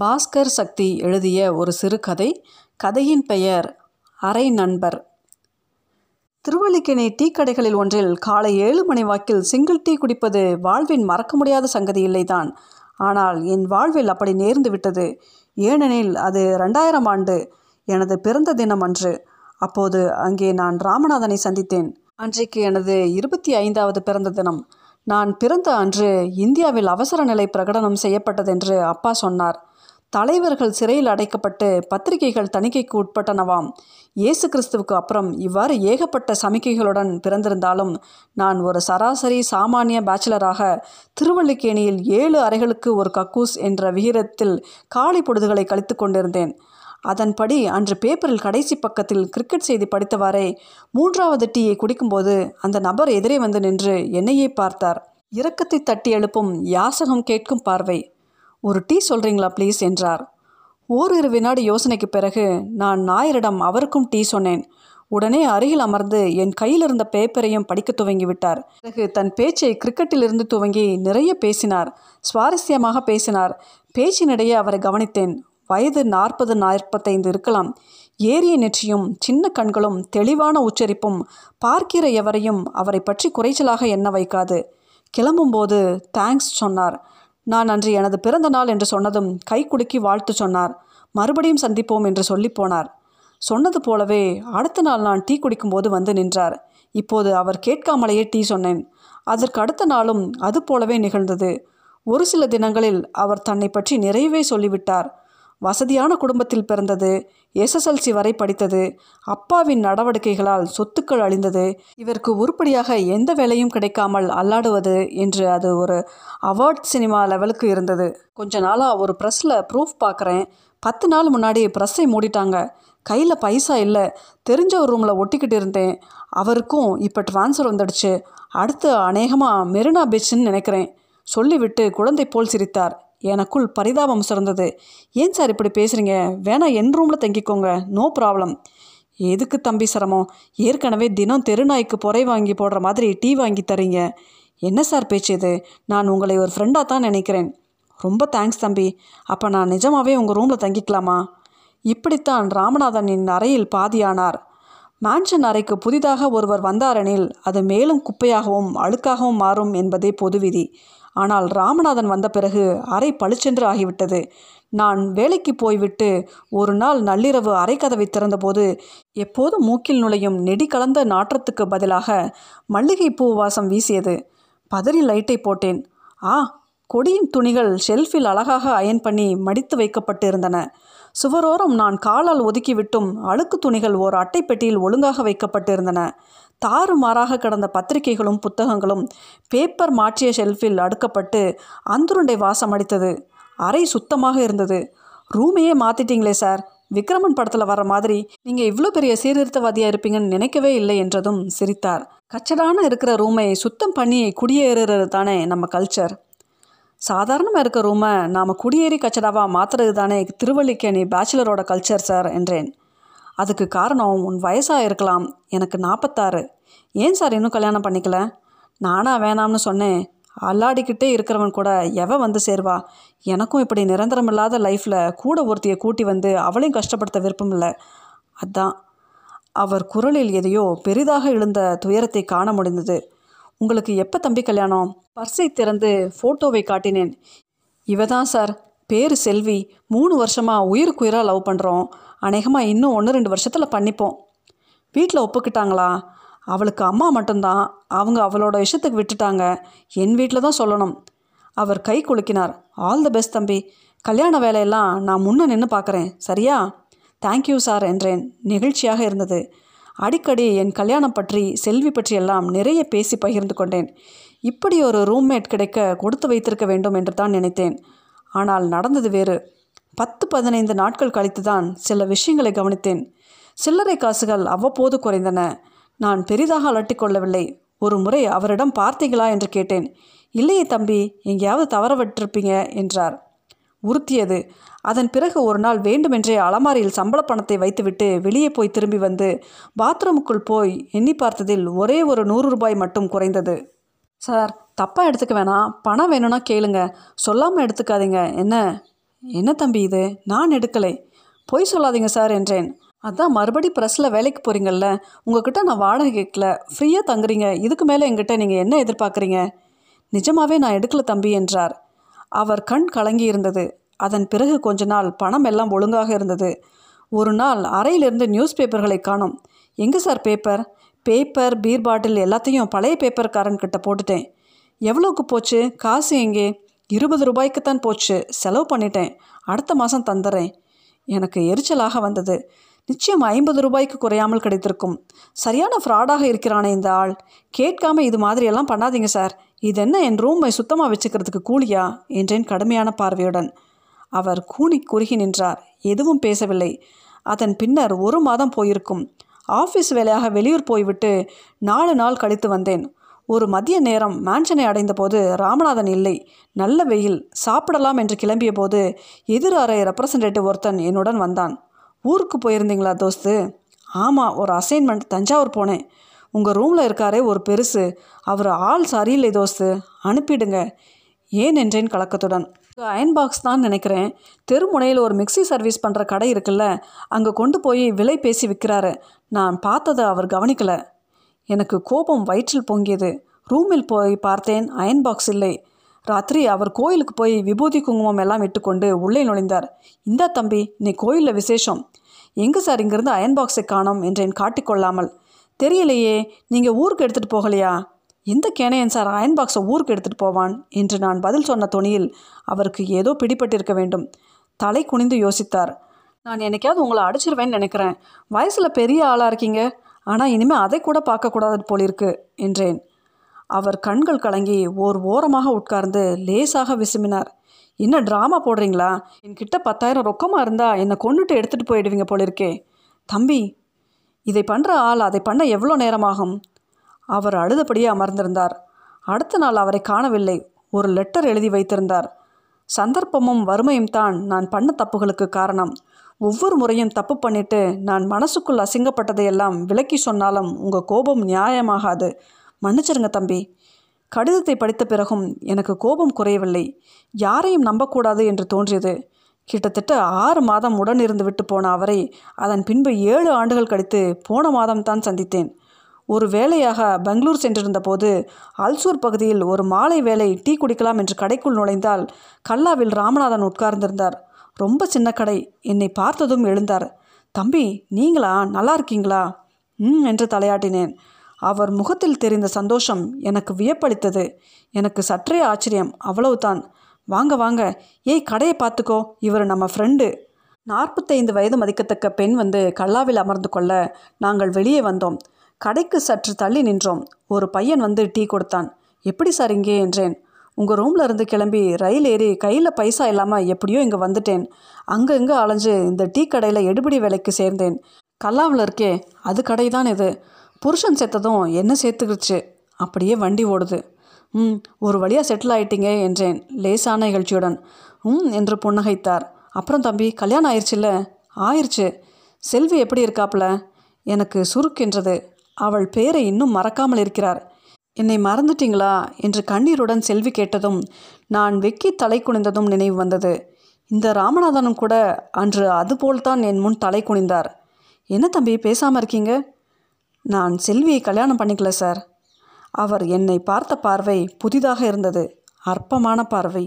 பாஸ்கர் சக்தி எழுதிய ஒரு சிறுகதை கதையின் பெயர் அரை நண்பர். திருவல்லிக்கேணி டீ கடைகளில் ஒன்றில் காலை ஏழு மணி வாக்கில் சிங்கிள் டீ குடிப்பது வாழ்வின் மறக்க முடியாத சங்கதி இல்லைதான். ஆனால் என் வாழ்வில் அப்படி நேர்ந்து விட்டது. ஏனெனில் அது ரெண்டாயிரம் ஆண்டு எனது பிறந்த தினம் அன்று. அப்போது அங்கே நான் ராமநாதனை சந்தித்தேன். அன்றைக்கு எனது இருபத்தி ஐந்தாவது பிறந்த தினம். நான் பிறந்த அன்று இந்தியாவில் அவசர நிலை பிரகடனம் செய்யப்பட்டதென்று அப்பா சொன்னார். தலைவர்கள் சிறையில் அடைக்கப்பட்டு பத்திரிகைகள் தணிக்கைக்கு உட்பட்டனவாம் இயேசு கிறிஸ்துவுக்கு அப்புறம் இவ்வாறு ஏகப்பட்ட சமிக்கைகளுடன் பிறந்திருந்தாலும் நான் ஒரு சராசரி சாமானிய பேச்சுலராக திருவள்ளிக்கேணியில் ஏழு அறைகளுக்கு ஒரு கக்கூஸ் என்ற விகிதத்தில் காலை பொழுதுகளை கழித்து கொண்டிருந்தேன். அதன்படி அன்று பேப்பரில் கடைசி பக்கத்தில் கிரிக்கெட் செய்தி படித்தவாறே மூன்றாவது டீயை குடிக்கும்போது அந்த நபர் எதிரே வந்து நின்று என்னையே பார்த்தார். இரக்கத்தை தட்டி எழுப்பும் யாசகம் கேட்கும் பார்வை. ஒரு டீ சொல்கிறீங்களா ப்ளீஸ் என்றார். ஓரிரு வினாடி யோசனைக்கு பிறகு நான் நாயரிடம் அவருக்கும் டீ சொன்னேன். உடனே அருகில் அமர்ந்து என் கையில் இருந்த பேப்பரையும் படிக்க துவங்கி விட்டார் பிறகு தன் பேச்சை கிரிக்கெட்டிலிருந்து துவங்கி நிறைய பேசினார். சுவாரஸ்யமாக பேசினார். பேச்சினிடையே அவரை கவனித்தேன். வயது நாற்பது நாற்பத்தைந்து இருக்கலாம். ஏரிய நெற்றியும் சின்ன கண்களும் தெளிவான உச்சரிப்பும் பார்க்கிற எவரையும் அவரை பற்றி குறைச்சலாக எண்ண வைக்காது. கிளம்பும்போது தேங்க்ஸ் சொன்னார். நான் அன்று எனது பிறந்த நாள் என்று சொன்னதும் கை குலுக்கி வாழ்த்து சொன்னார். மறுபடியும் சந்திப்போம் என்று சொல்லி போனார். சொன்னது போலவே அடுத்த நாள் நான் டீ குடிக்கும்போது வந்து நின்றார். இப்போது அவர் கேட்காமலேயே டீ சொன்னேன். அதற்கு அடுத்த நாளும் அது போலவே நிகழ்ந்தது. ஒரு சில தினங்களில் அவர் தன்னை பற்றி நிறையவே சொல்லிவிட்டார். வசதியான குடும்பத்தில் பிறந்தது. எஸ்எஸ்எல்சி வரை படித்தது. அப்பாவின் நடவடிக்கைகளால் சொத்துக்கள் அழிந்தது. இவருக்கு உருப்படியாக எந்த வேலையும் கிடைக்காமல் அல்லாடுவது என்று அது ஒரு அவார்ட் சினிமா லெவலுக்கு இருந்தது. கொஞ்ச நாளாக ஒரு ப்ரெஸ்ஸில் ப்ரூஃப் பார்க்குறேன் பத்து நாள் முன்னாடி ப்ரெஸ்ஸை மூடிட்டாங்க. கையில் பைசா இல்லை. தெரிஞ்ச ஒரு ரூமில் ஒட்டிக்கிட்டு இருந்தேன். அவருக்கும் இப்போ ட்ரான்ஸ்ஃபர் வந்துடுச்சு. அடுத்து அநேகமாக மெரினா பீச்சுன்னு நினைக்கிறேன். சொல்லிவிட்டு குழந்தை போல் சிரித்தார். எனக்குள் பரிதாபம் சிறந்தது. ஏன் சார் இப்படி பேசுகிறீங்க வேணா என் ரூமில் தங்கிக்கோங்க. நோ ப்ராப்ளம் எதுக்கு தம்பி சிரமம்? ஏற்கனவே தினம் தெருநாய்க்கு பொறை வாங்கி போடுற மாதிரி டீ வாங்கி தரீங்க. என்ன சார் பேச்சு இது? நான் உங்களை ஒரு ஃப்ரெண்டாக தான் நினைக்கிறேன். ரொம்ப தேங்க்ஸ் தம்பி. அப்போ நான் நிஜமாகவே உங்கள் ரூமில் தங்கிக்கலாமா? இப்படித்தான் ராமநாதனின் அறையில் பாதியானார். மேன்ஷன் அறைக்கு புதிதாக ஒருவர் வந்தாரெனில் அது மேலும் குப்பையாகவும் அழுக்காகவும் மாறும் என்பதே பொது விதி ஆனால் ராமநாதன் வந்த பிறகு அறை பளிச்சென்று ஆகிவிட்டது. நான் வேலைக்கு போய்விட்டு ஒரு நாள் நள்ளிரவு அரைக்கதவை திறந்தபோது எப்போதும் மூக்கில் நுழையும் நெடி கலந்த நாற்றத்துக்கு பதிலாக மல்லிகைப்பூ வாசம் வீசியது. பதறி லைட்டை போட்டேன். ஆ கொடியின் துணிகள் ஷெல்ஃபில் அழகாக அயன் பண்ணி மடித்து வைக்கப்பட்டு இருந்தன சுவரோரம் நான் காலால் ஒதுக்கிவிட்டும் அழுக்கு துணிகள் ஓர் அட்டைப்பெட்டியில் ஒழுங்காக வைக்கப்பட்டிருந்தன. தாறுமாறாக கிடந்த பத்திரிகைகளும் புத்தகங்களும் பேப்பர் மாற்றிய ஷெல்ஃபில் அடுக்கப்பட்டு அந்துருண்டை வாசம் அடித்தது. அறை சுத்தமாக இருந்தது. ரூமையே மாற்றிட்டீங்களே சார். விக்ரமன் படத்தில் வர மாதிரி நீங்கள் இவ்வளோ பெரிய சீர்திருத்தவாதியாக இருப்பீங்கன்னு நினைக்கவே இல்லை என்றதும் சிரித்தார். கச்சடான இருக்கிற ரூமை சுத்தம் பண்ணி குடியேறுறது தானே நம்ம கல்ச்சர் சாதாரணமாக இருக்க ரூமை நாம் குடியேறி கச்சடாவாக மாற்றுறது தானே திருவள்ளிக்கேணி பேச்சுலரோட கல்ச்சர் சார் என்றேன். அதுக்கு காரணம் உன் வயசாக இருக்கலாம். எனக்கு நாற்பத்தாறு ஏன் சார் இன்னும் கல்யாணம் பண்ணிக்கல? நானா வேணாம்னு சொன்னேன். அல்லாடிக்கிட்டே இருக்கிறவன் கூட எவ வந்து சேர்வா? எனக்கும் இப்படி நிரந்தரமில்லாத லைஃப்பில் கூட ஒருத்தியை கூட்டி வந்து அவளையும் கஷ்டப்படுத்த விருப்பம் இல்லை. அதான். அவர் குரலில் எதையோ பெரிதாக எழுந்த துயரத்தை காண முடிந்தது. உங்களுக்கு எப்போ தம்பி கல்யாணம்? பர்ஸை திறந்து ஃபோட்டோவை காட்டினேன். இவ தான் சார். பேர் செல்வி. மூணு வருஷமாக உயிருக்குயிராக லவ் பண்ணுறோம் அநேகமாக இன்னும் ஒன்று ரெண்டு வருஷத்தில் பண்ணிப்போம். வீட்டில் ஒப்புக்கிட்டாங்களா? அவளுக்கு அம்மா மட்டும்தான். அவங்க அவளோட விஷயத்துக்கு விட்டுட்டாங்க. என் வீட்டில் தான் சொல்லணும். அவர் கை குலுக்கினார். ஆல் த பெஸ்ட் தம்பி. கல்யாண வேலையெல்லாம் நான் முன்னே நின்று பார்க்குறேன் சரியா? தேங்க்யூ சார் என்றேன். நெகிழ்ச்சியாக இருந்தது. அடிக்கடி என் கல்யாணம் பற்றி செல்வி பற்றியெல்லாம் நிறைய பேசி பகிர்ந்து கொண்டேன். இப்படி ஒரு ரூம்மேட் கிடைக்க கொடுத்து வைத்திருக்க வேண்டும் என்று தான் நினைத்தேன். ஆனால் நடந்தது வேறு. பத்து பதினைந்து நாட்கள் கழித்து தான் சில விஷயங்களை கவனித்தேன். சில்லறை காசுகள் அவ்வப்போது குறைந்தன. நான் பெரிதாக அலட்டிக்கொள்ளவில்லை ஒரு முறை அவரிடம் பார்த்தீங்களா? என்று கேட்டேன். இல்லையே தம்பி எங்கேயாவது தவற விட்டிருப்பீங்க என்றார். உறுத்தியது. அதன் பிறகு ஒரு நாள் வேண்டுமென்றே அலமாரியில் சம்பள பணத்தை வைத்துவிட்டு வெளியே போய் திரும்பி வந்து பாத்ரூமுக்குள் போய் எண்ணி பார்த்ததில் ஒரே ஒரு நூறு ரூபாய் மட்டும் குறைந்தது. சார் தப்பாக எடுத்துக்க வேணாம். பணம் வேணும்னா கேளுங்க. சொல்லாமல் எடுத்துக்காதீங்க. என்ன? என்ன தம்பி இது? நான் எடுக்கலை. பொய் சொல்லாதீங்க சார் என்றேன். அதான் மறுபடி ப்ரெஸ்ஸில் வேலைக்கு போகிறீங்கல்ல உங்ககிட்ட நான் வாடகை கேட்கல. ஃப்ரீயாக தங்குறீங்க. இதுக்கு மேலே எங்கிட்ட நீங்கள் என்ன எதிர்பார்க்குறீங்க? நிஜமாவே நான் எடுக்கல தம்பி என்றார். அவர் கண் கலங்கி இருந்தது அதன் பிறகு கொஞ்ச நாள் பணம் எல்லாம் ஒழுங்காக இருந்தது. ஒரு நாள் அறையிலிருந்து நியூஸ் பேப்பர்களை காணும். எங்கே sir paper? Paper beer bottle எல்லாத்தையும் பழைய பேப்பர்காரன்கிட்ட போட்டுட்டேன். எவ்வளோக்கு போச்சு? காசு எங்கே? இருபது ரூபாய்க்குத்தான் போச்சு. செலவு பண்ணிட்டேன். அடுத்த மாதம் தந்துடுறேன் எனக்கு எரிச்சலாக வந்தது. நிச்சயம் ஐம்பது ரூபாய்க்கு குறையாமல் கிடைத்திருக்கும். சரியான ஃப்ராடாக இருக்கிறானே இந்த ஆள். கேட்காம இது மாதிரியெல்லாம் பண்ணாதீங்க சார். இது என்ன என் ரூமை சுத்தமாக வச்சுக்கிறதுக்கு கூலியா? என்றேன் கடுமையான பார்வையுடன். அவர் கூனி குறுகி நின்றார். எதுவும் பேசவில்லை. அதன் பின்னர் ஒரு மாதம் போயிருக்கும். ஆஃபீஸ் வேலையாக வெளியூர் போய்விட்டு நாலு நாள் கழித்து வந்தேன். ஒரு மதிய நேரம் மேன்ஷனை அடைந்தபோது ராமநாதன் இல்லை. நல்ல வெயில். சாப்பிடலாம் என்று கிளம்பிய போது எதிர் அறை ரெப்ரசன்டேட்டிவ் ஒருத்தன் என்னுடன் வந்தான். ஊருக்கு போயிருந்தீங்களா தோஸ்து? ஆமாம் ஒரு அசைன்மெண்ட் தஞ்சாவூர் போனேன். உங்கள் ரூமில் இருக்காரே ஒரு பெருசு. அவர் ஆள் சரியில்லை தோஸ்து. அனுப்பிடுங்க. ஏன் என்றேன் கலக்கத்துடன்? அயன் பாக்ஸ் தான் நினைக்கிறேன். தெருமுனையில் ஒரு மிக்ஸி சர்வீஸ் பண்ணுற கடை இருக்குல்ல அங்கே கொண்டு போய் விலை பேசி விற்கிறாரு நான் பார்த்ததை அவர் கவனிக்கலை. எனக்கு கோபம் வயிற்றில் பொங்கியது. ரூமில் போய் பார்த்தேன் அயன் பாக்ஸ் இல்லை. ராத்திரி அவர் கோயிலுக்கு போய் விபூதி குங்குமம் எல்லாம் இட்டுக்கொண்டு உள்ளே நுழைந்தார். இந்தா தம்பி நீ கோயிலில் விசேஷம். எங்கே சார் இங்கேருந்து அயன் பாக்ஸை காணோம்? என்றேன் காட்டிக்கொள்ளாமல் தெரியலையே நீங்கள் ஊருக்கு எடுத்துகிட்டு போகலையா? எந்த கேனையன் சார் அயன் பாக்ஸை ஊருக்கு எடுத்துகிட்டு போவான்? என்று நான் பதில் சொன்ன துணியில் அவருக்கு ஏதோ பிடிபட்டிருக்க வேண்டும். தலை குனிந்து யோசித்தார். நான் என்னைக்காவது உங்களை அடிச்சிருவேன்னு நினைக்கிறேன். வயசில் பெரிய ஆளாக இருக்கீங்க. ஆனால் இனிமேல் அதை கூட பார்க்கக்கூடாது போலிருக்கு என்றேன். அவர் கண்கள் கலங்கி ஓர் ஓரமாக உட்கார்ந்து லேசாக விசுமினார். என்ன ட்ராமா போடுறீங்களா? என்கிட்ட பத்தாயிரம் ரொக்கமாக இருந்தால் என்னை கொண்டுட்டு எடுத்துகிட்டு போயிடுவீங்க போலிருக்கே. தம்பி இதை பண்ணுற ஆள் அதை பண்ண எவ்வளோ நேரமாகும்? அவர் அழுதபடியே அமர்ந்திருந்தார். அடுத்த நாள் அவரை காணவில்லை. ஒரு லெட்டர் எழுதி வைத்திருந்தார். சந்தர்ப்பமும் வறுமையும் தான் நான் பண்ண தப்புகளுக்கு காரணம். ஒவ்வொரு முறையும் தப்பு பண்ணிட்டு நான் மனசுக்குள் அசிங்கப்பட்டதையெல்லாம் விலக்கி சொன்னாலும் உங்கள் கோபம் நியாயமாகாது. மன்னிச்சிருங்க தம்பி. கடிதத்தை படித்த பிறகும் எனக்கு கோபம் குறையவில்லை. யாரையும் நம்பக்கூடாது என்று தோன்றியது. கிட்டத்தட்ட ஆறு மாதம் உடன் இருந்து விட்டு போன அவரை அதன் பின்பு ஏழு ஆண்டுகள் கழித்து போன மாதம்தான் சந்தித்தேன். ஒரு வேலையாக பெங்களூர் சென்றிருந்த போது அல்சூர் பகுதியில் ஒரு மாலை வேலை டீ குடிக்கலாம் என்று கடைக்குள் நுழைந்தால் கல்லாவில் ராமநாதன் உட்கார்ந்திருந்தார். ரொம்ப சின்ன கடை என்னை பார்த்ததும் எழுந்தார். தம்பி நீங்களா? நல்லா இருக்கீங்களா? ம் என்று தலையாட்டினேன். அவர் முகத்தில் தெரிந்த சந்தோஷம் எனக்கு வியப்பளித்தது. எனக்கு சற்றே ஆச்சரியம். அவ்வளவுதான். வாங்க வாங்க. ஏய் கடையை பார்த்துக்கோ. இவர் நம்ம ஃப்ரெண்டு நாற்பத்தைந்து வயது மதிக்கத்தக்க பெண் வந்து கல்லாவில் அமர்ந்து கொள்ள நாங்கள் வெளியே வந்தோம். கடைக்கு சற்று தள்ளி நின்றோம். ஒரு பையன் வந்து டீ கொடுத்தான். எப்படி சார் இங்கே? என்றேன். உங்கள் ரூமில் இருந்து கிளம்பி ரயில் ஏறி கையில் பைசா இல்லாமல் எப்படியோ இங்கே வந்துட்டேன். அங்கே இங்கே அலைஞ்சு இந்த டீ கடையில் எடுபடி வேலைக்கு சேர்ந்தேன். கல்லாவில் இருக்கே அது கடை தான் இது. புருஷன் சேர்த்ததும் என்ன சேர்த்துக்கிடுச்சு அப்படியே வண்டி ஓடுது. ம் ஒரு வழியாக செட்டில் ஆயிட்டீங்க என்றேன் லேசான நிகழ்ச்சியுடன். ம் என்று புன்னகைத்தார். அப்புறம் தம்பி கல்யாணம் ஆயிடுச்சுல்ல ஆயிடுச்சு செல்வி எப்படி இருக்காப்புல? எனக்கு சுருக்கென்றது அவள் பேரை இன்னும் மறக்காமல் இருக்கிறார். என்னை மறந்துட்டீங்களா? என்று கண்ணீருடன் செல்வி கேட்டதும் நான் வெக்கி தலை குனிந்ததும் நினைவு வந்தது. இந்த ராமநாதனும் கூட அன்று அதுபோல்தான் என் முன் தலை குனிந்தார். என்ன தம்பி பேசாமல் இருக்கீங்க? நான் செல்வியை கல்யாணம் பண்ணிக்கல சார். அவர் என்னை பார்த்த பார்வை புதிதாக இருந்தது. அற்பமான பார்வை.